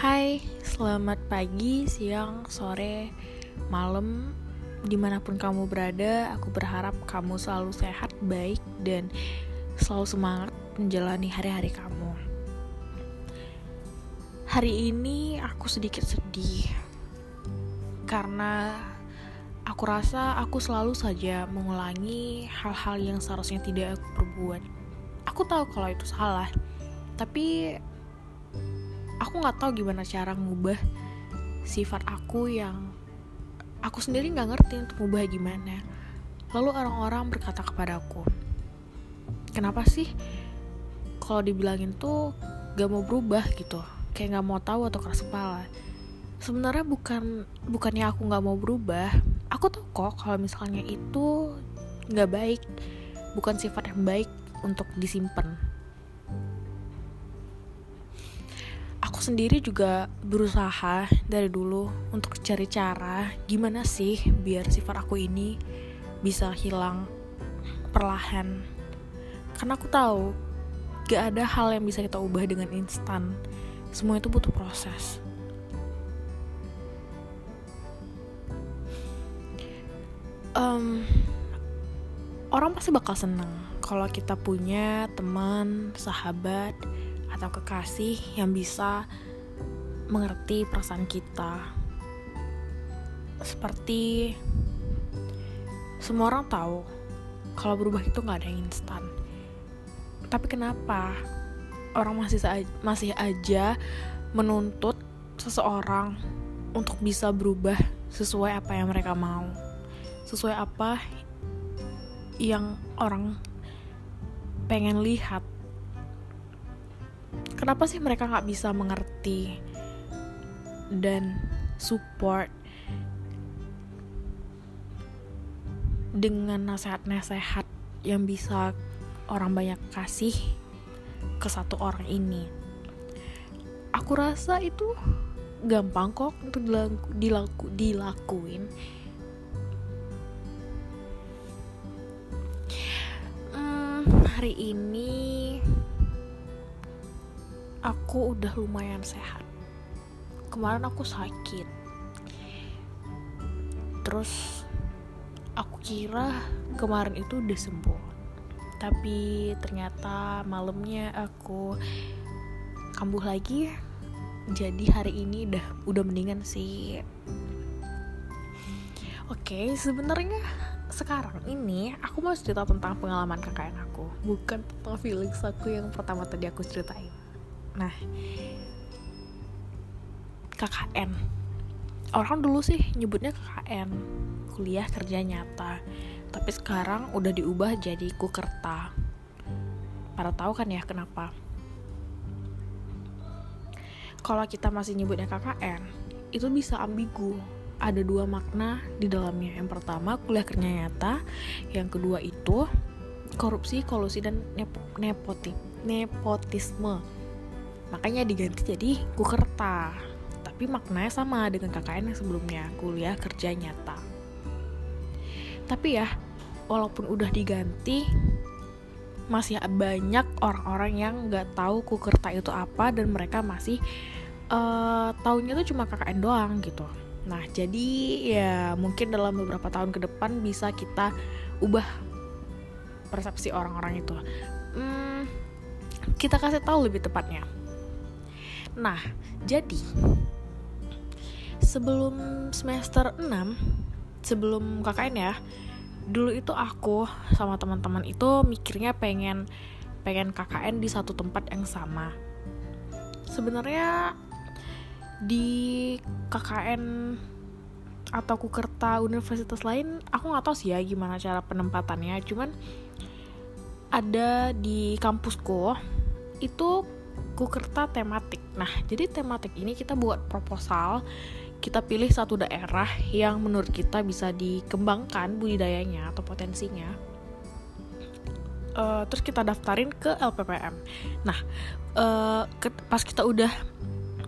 Hai, selamat pagi, siang, sore, malam, di mana pun kamu berada. Aku berharap kamu selalu sehat, baik, dan selalu semangat menjalani hari-hari kamu. Hari ini aku sedikit sedih karena aku rasa aku selalu saja mengulangi hal-hal yang seharusnya tidak aku perbuat. Aku tahu kalau itu salah, tapi aku nggak tahu gimana cara ngubah sifat aku yang aku sendiri nggak ngerti untuk ngubah gimana. Lalu orang-orang berkata kepadaku kenapa sih kalau dibilangin tuh gak mau berubah gitu? Kayak nggak mau tahu atau keras kepala. Sebenarnya bukan bukannya aku nggak mau berubah aku tahu kok kalau misalnya itu nggak baik bukan sifat yang baik untuk disimpan aku sendiri juga berusaha dari dulu untuk cari cara gimana sih biar sifat aku ini bisa hilang perlahan. Karena aku tahu gak ada hal yang bisa kita ubah dengan instan. Semua itu butuh proses. Um, orang pasti bakal seneng kalau kita punya teman sahabat atau kekasih yang bisa mengerti perasaan kita. Seperti semua orang tahu kalau berubah itu nggak ada yang instan. Tapi kenapa orang masih masih aja menuntut seseorang untuk bisa berubah sesuai apa yang mereka mau, sesuai apa yang orang pengen lihat kenapa sih mereka nggak bisa mengerti dan support dengan nasihat-nasihat yang bisa orang banyak kasih ke satu orang ini? Aku rasa itu gampang kok untuk dilaku, dilaku, dilakuin. Hmm, hari ini aku udah lumayan sehat. Kemarin aku sakit. Terus aku kira kemarin itu udah sembuh. Tapi ternyata malamnya aku kambuh lagi. Jadi hari ini udah udah mendingan sih. Oke sebenarnya sekarang ini aku mau cerita tentang pengalaman KKN aku. Bukan tentang feelings aku yang pertama tadi aku ceritain Nah, KKN. Orang dulu sih nyebutnya KKN, kuliah kerja nyata. Tapi sekarang udah diubah jadi kukerta. Para tahu kan ya kenapa? Kalau kita masih nyebutnya KKN, itu bisa ambigu. Ada dua makna di dalamnya. Yang pertama, kuliah kerja nyata. Yang kedua itu korupsi, kolusi, dan nepoti, nepotisme makanya diganti jadi kukerta. Tapi maknanya sama dengan KKN yang sebelumnya kuliah kerja nyata. Tapi ya walaupun udah diganti masih banyak orang-orang yang nggak tahu kukerta itu apa dan mereka masih uh, taunya tuh cuma KKN doang gitu. Nah jadi ya mungkin dalam beberapa tahun ke depan bisa kita ubah persepsi orang-orang itu. Hmm, kita kasih tahu lebih tepatnya Nah, jadi sebelum semester 6, sebelum KKN ya, dulu itu aku sama teman-teman itu mikirnya pengen pengen KKN di satu tempat yang sama. Sebenarnya di KKN atau kukerta universitas lain aku nggak tahu sih ya gimana cara penempatannya cuman ada di kampusku itu kukerta tematik. Nah, jadi tematik ini kita buat proposal, kita pilih satu daerah yang menurut kita bisa dikembangkan budidayanya atau potensinya. Uh, terus kita daftarin ke LPPM. Nah, uh, ke, pas kita udah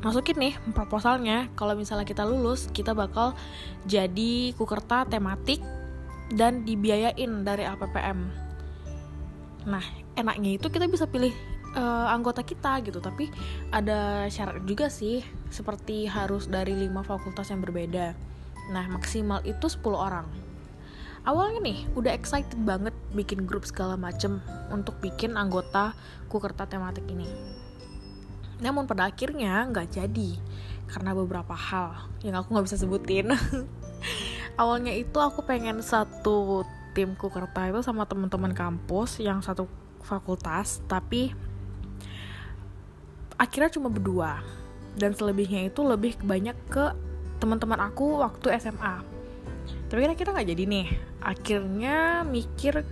masukin nih proposalnya, kalau misalnya kita lulus, kita bakal jadi kukerta tematik dan dibiayain dari LPPM. Nah, enaknya itu kita bisa pilih uh, anggota kita gitu. Tapi ada syarat juga sih seperti harus dari lima fakultas yang berbeda. Nah maksimal itu 10 orang. Awalnya nih udah excited banget bikin grup segala macem untuk bikin anggota kukerta tematik ini. Namun pada akhirnya nggak jadi karena beberapa hal yang aku nggak bisa sebutin. Awalnya itu aku pengen satu tim kukerta itu sama teman-teman kampus yang satu fakultas tapi akhirnya cuma berdua. Dan selebihnya itu lebih banyak ke teman-teman aku waktu SMA tapi kan akhirnya nggak jadi nih. Akhirnya mikir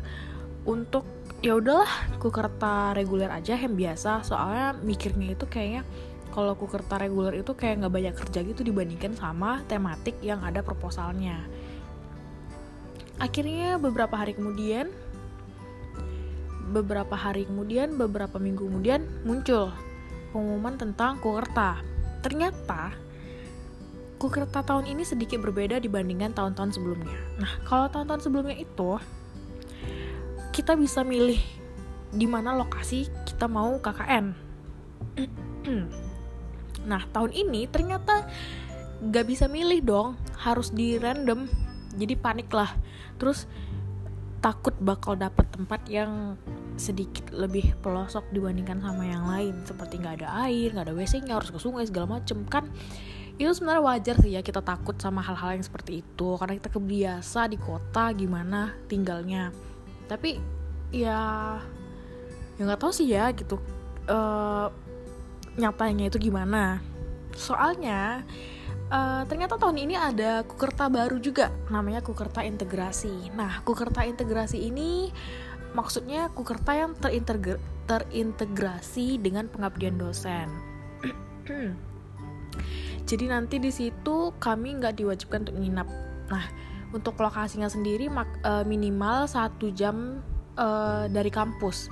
untuk ya udahlah kukerta reguler aja yang biasa. Soalnya mikirnya itu kayaknya kalau kukerta reguler itu kayak nggak banyak kerja gitu dibandingkan sama tematik yang ada proposalnya. Akhirnya beberapa hari kemudian beberapa hari kemudian beberapa minggu kemudian muncul pengumuman tentang Kukerta. Ternyata Kukerta tahun ini sedikit berbeda dibandingkan tahun-tahun sebelumnya. Nah, kalau tahun-tahun sebelumnya itu kita bisa milih di mana lokasi kita mau KKN. nah, tahun ini ternyata gak bisa milih dong, harus di random. Jadi panik lah. Terus takut bakal dapet tempat yang sedikit lebih pelosok dibandingkan sama yang lain. Seperti nggak ada air nggak ada wc-nya harus ke sungai segala macem. Kan itu sebenarnya wajar sih ya kita takut sama hal-hal yang seperti itu. Karena kita kebiasa di kota gimana tinggalnya. Tapi ya ya nggak tahu sih ya gitu. Uh, nyatanya itu gimana? Soalnya uh, ternyata tahun ini ada kukerta baru juga. Namanya kukerta integrasi. Nah kukerta integrasi ini maksudnya kukerta yang terintegr terintegrasi dengan pengabdian dosen. Jadi nanti di situ kami nggak diwajibkan untuk nginap. Nah untuk lokasinya sendiri mak, uh, minimal satu jam uh, dari kampus.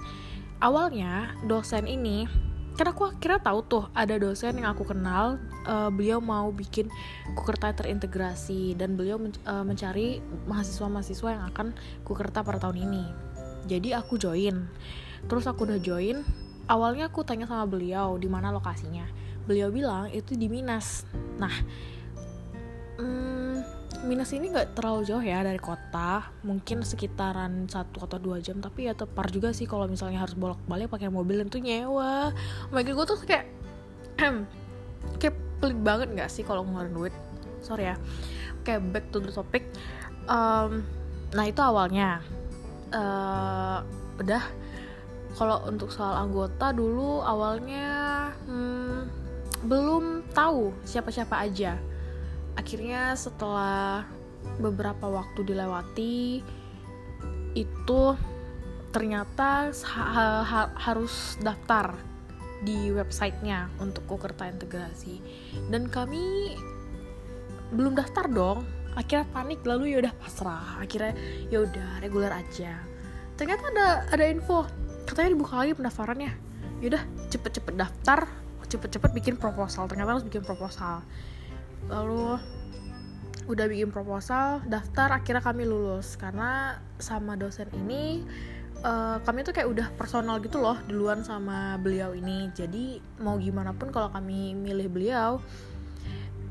Awalnya dosen ini karena aku akhirnya tahu tuh ada dosen yang aku kenal uh, beliau mau bikin kukerta terintegrasi dan beliau men uh, mencari mahasiswa-mahasiswa yang akan kukerta pada tahun ini jadi aku join. Terus aku udah join awalnya aku tanya sama beliau di mana lokasinya. Beliau bilang itu di Minas. Nah hmm, Minas ini nggak terlalu jauh ya dari kota. Mungkin sekitaran satu atau dua jam tapi ya tepar juga sih kalau misalnya harus bolak balik pakai mobil itu nyewa. Oh god gue tuh kayak kayak pelit banget nggak sih kalau ngeluarin duit? Sorry ya. Kayak back to the topic. Um, nah itu awalnya uh, udah. Kalau untuk soal anggota dulu awalnya hmm, belum tahu siapa-siapa aja. Akhirnya setelah beberapa waktu dilewati itu ternyata ha ha harus daftar di websitenya untuk Kokerta integrasi. Dan kami belum daftar dong akhirnya panik lalu ya udah pasrah. Akhirnya ya udah reguler aja. Ternyata ada ada info. Katanya dibuka lagi pendaftarannya. Yaudah cepet-cepet daftar cepet-cepet bikin proposal. Ternyata harus bikin proposal. Lalu udah bikin proposal daftar akhirnya kami lulus. Karena sama dosen ini uh, kami tuh kayak udah personal gitu loh duluan sama beliau ini. Jadi mau gimana pun kalau kami milih beliau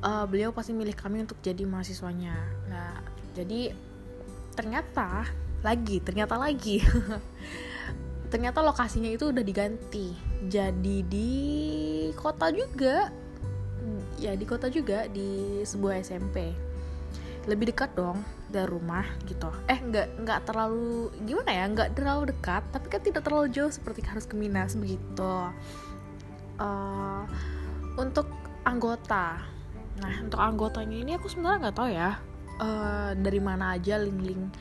uh, beliau pasti milih kami untuk jadi mahasiswanya. Nah jadi ternyata lagi ternyata lagi. Ternyata lokasinya itu udah diganti. Jadi di kota juga. Ya di kota juga di sebuah SMP lebih dekat dong dari rumah gitu. Eh nggak nggak terlalu gimana ya nggak terlalu dekat tapi kan tidak terlalu jauh seperti harus ke Minas begitu. Uh, untuk anggota nah untuk anggotanya ini aku sebenarnya nggak tahu ya uh, dari mana aja link-link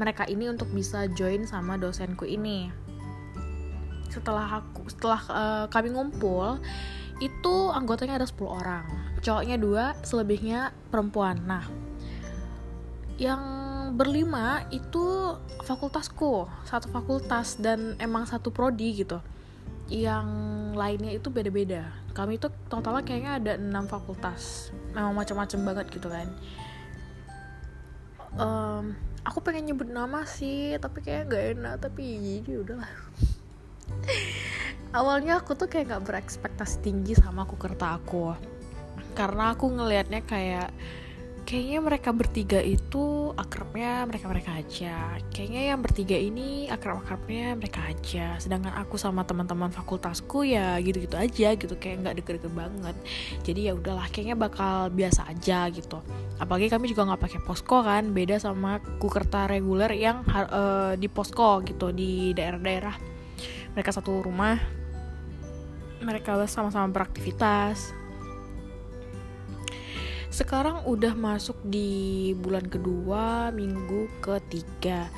mereka ini untuk bisa join sama dosenku ini. Setelah aku setelah uh, kami ngumpul itu anggotanya ada 10 orang. Cowoknya dua selebihnya perempuan. Nah yang berlima itu fakultasku satu fakultas dan emang satu prodi gitu yang lainnya itu beda-beda. Kami itu totalnya kayaknya ada enam fakultas. Memang macam-macam banget gitu kan. Um, aku pengen nyebut nama sih tapi kayak gak enak tapi jadi udahlah. Awalnya aku tuh kayak gak berekspektasi tinggi sama kukerta aku. Karena aku ngelihatnya kayak kayaknya mereka bertiga itu akrabnya mereka mereka aja. Kayaknya yang bertiga ini akrab akrabnya mereka aja. Sedangkan aku sama teman-teman fakultasku ya gitu gitu aja gitu. Kayak nggak deket-deket banget. Jadi ya udahlah kayaknya bakal biasa aja gitu. Apalagi kami juga nggak pakai posko kan. Beda sama kukerta reguler yang uh, di posko gitu di daerah-daerah. Mereka satu rumah. Mereka sama-sama beraktivitas sekarang udah masuk di bulan kedua minggu ketiga.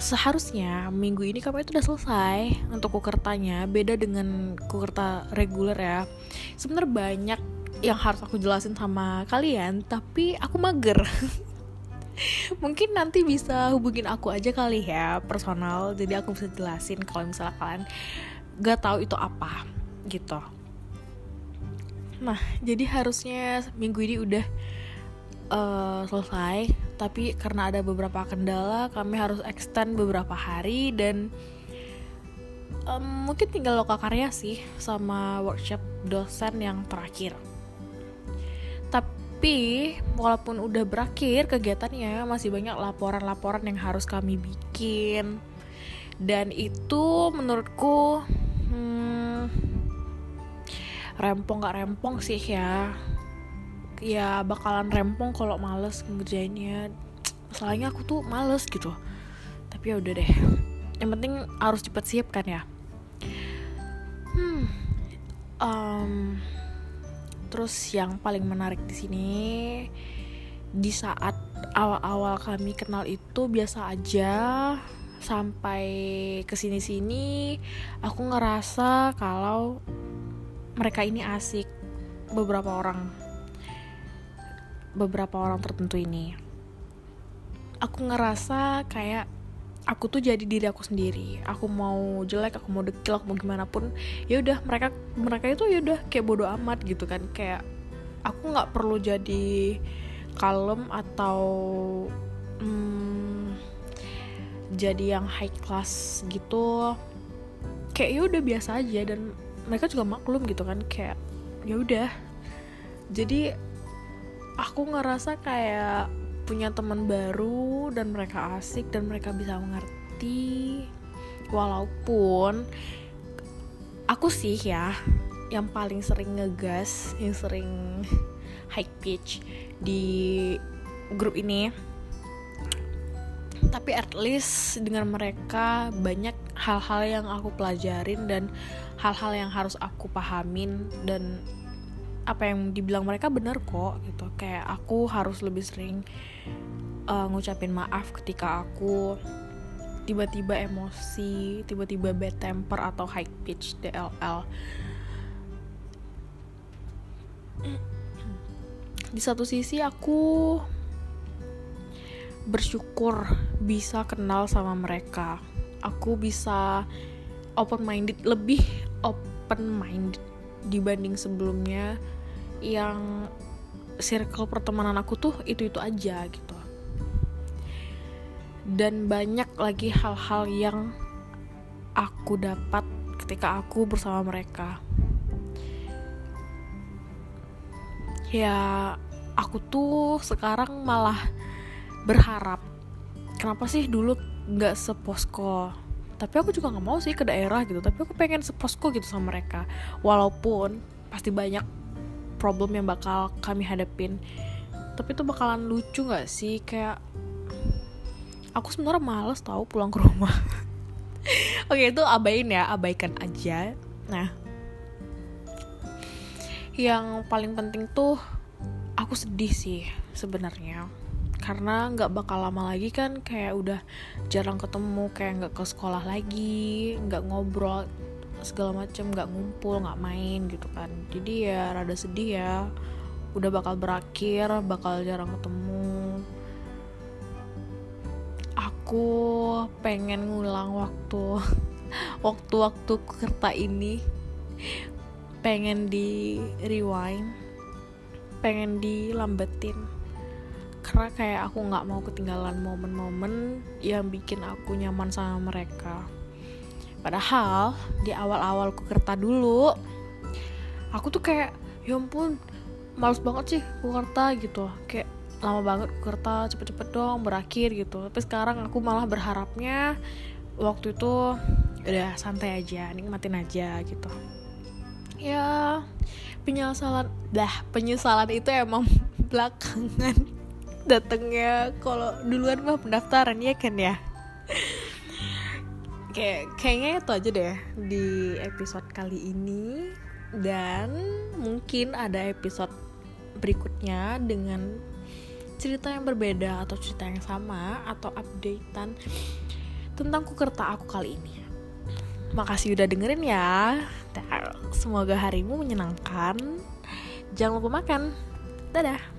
Seharusnya minggu ini kami itu udah selesai untuk kukertanya. Beda dengan kukerta reguler ya. Sebenarnya banyak yang harus aku jelasin sama kalian tapi aku mager. Mungkin nanti bisa hubungin aku aja kali ya personal. Jadi aku bisa jelasin kalau misalnya kalian gak tahu itu apa gitu Nah, jadi harusnya minggu ini udah uh, selesai, tapi karena ada beberapa kendala, kami harus extend beberapa hari dan um, mungkin tinggal lokal karya sih sama workshop dosen yang terakhir. Tapi walaupun udah berakhir kegiatannya, masih banyak laporan-laporan yang harus kami bikin. Dan itu menurutku hmm, rempong gak rempong sih ya. Ya bakalan rempong kalau males ngerjainnya. Masalahnya aku tuh males gitu. Tapi ya udah deh. Yang penting harus cepet siap kan ya. Hmm um, terus yang paling menarik di sini di saat awal-awal kami kenal itu biasa aja sampai ke sini-sini aku ngerasa kalau mereka ini asik. Beberapa orang beberapa orang tertentu ini. Aku ngerasa kayak aku tuh jadi diri aku sendiri. Aku mau jelek aku mau dekil aku mau gimana pun ya udah mereka mereka itu ya udah kayak bodoh amat gitu kan. Kayak aku nggak perlu jadi kalem atau hmm, jadi yang high class gitu. Kayak ya udah biasa aja dan mereka juga maklum gitu kan kayak ya udah. Jadi aku ngerasa kayak punya teman baru dan mereka asik dan mereka bisa mengerti. Walaupun aku sih ya yang paling sering ngegas yang sering high pitch di grup ini tapi at least dengan mereka banyak hal-hal yang aku pelajarin dan hal-hal yang harus aku pahamin dan apa yang dibilang mereka benar kok gitu. Kayak aku harus lebih sering uh, ngucapin maaf ketika aku tiba-tiba emosi tiba-tiba bad temper atau high pitch DLL di satu sisi aku bersyukur bisa kenal sama mereka aku bisa open minded lebih open minded dibanding sebelumnya yang circle pertemanan aku tuh itu-itu aja gitu. Dan banyak lagi hal-hal yang aku dapat ketika aku bersama mereka. Ya, aku tuh sekarang malah berharap kenapa sih dulu nggak seposko? Tapi aku juga nggak mau sih ke daerah gitu tapi aku pengen seposko gitu sama mereka. Walaupun pasti banyak problem yang bakal kami hadapin. Tapi itu bakalan lucu nggak sih? Kayak aku sebenarnya males tahu pulang ke rumah. Oke itu abain ya abaikan aja. Nah yang paling penting tuh aku sedih sih sebenarnya karena nggak bakal lama lagi kan kayak udah jarang ketemu kayak nggak ke sekolah lagi nggak ngobrol segala macem nggak ngumpul nggak main gitu kan. Jadi ya rada sedih ya. Udah bakal berakhir bakal jarang ketemu. Aku pengen ngulang waktu waktu-waktu kerta ini. Pengen di rewind pengen dilambetin karena kayak aku nggak mau ketinggalan momen-momen yang bikin aku nyaman sama mereka. Padahal di awal-awal kukerta dulu aku tuh kayak ya ampun males banget sih kukerta gitu. Kayak lama banget kukerta cepet-cepet dong berakhir gitu. Tapi sekarang aku malah berharapnya waktu itu udah santai aja nikmatin aja gitu. Ya penyesalan dah penyesalan itu emang belakangan datangnya. Kalau duluan mah pendaftaran ya kan ya? Kayak kayaknya itu aja deh di episode kali ini. Dan mungkin ada episode berikutnya dengan cerita yang berbeda atau cerita yang sama atau updatean tentang kukerta aku kali ini. Makasih udah dengerin ya. Semoga harimu menyenangkan. Jangan lupa makan. Dadah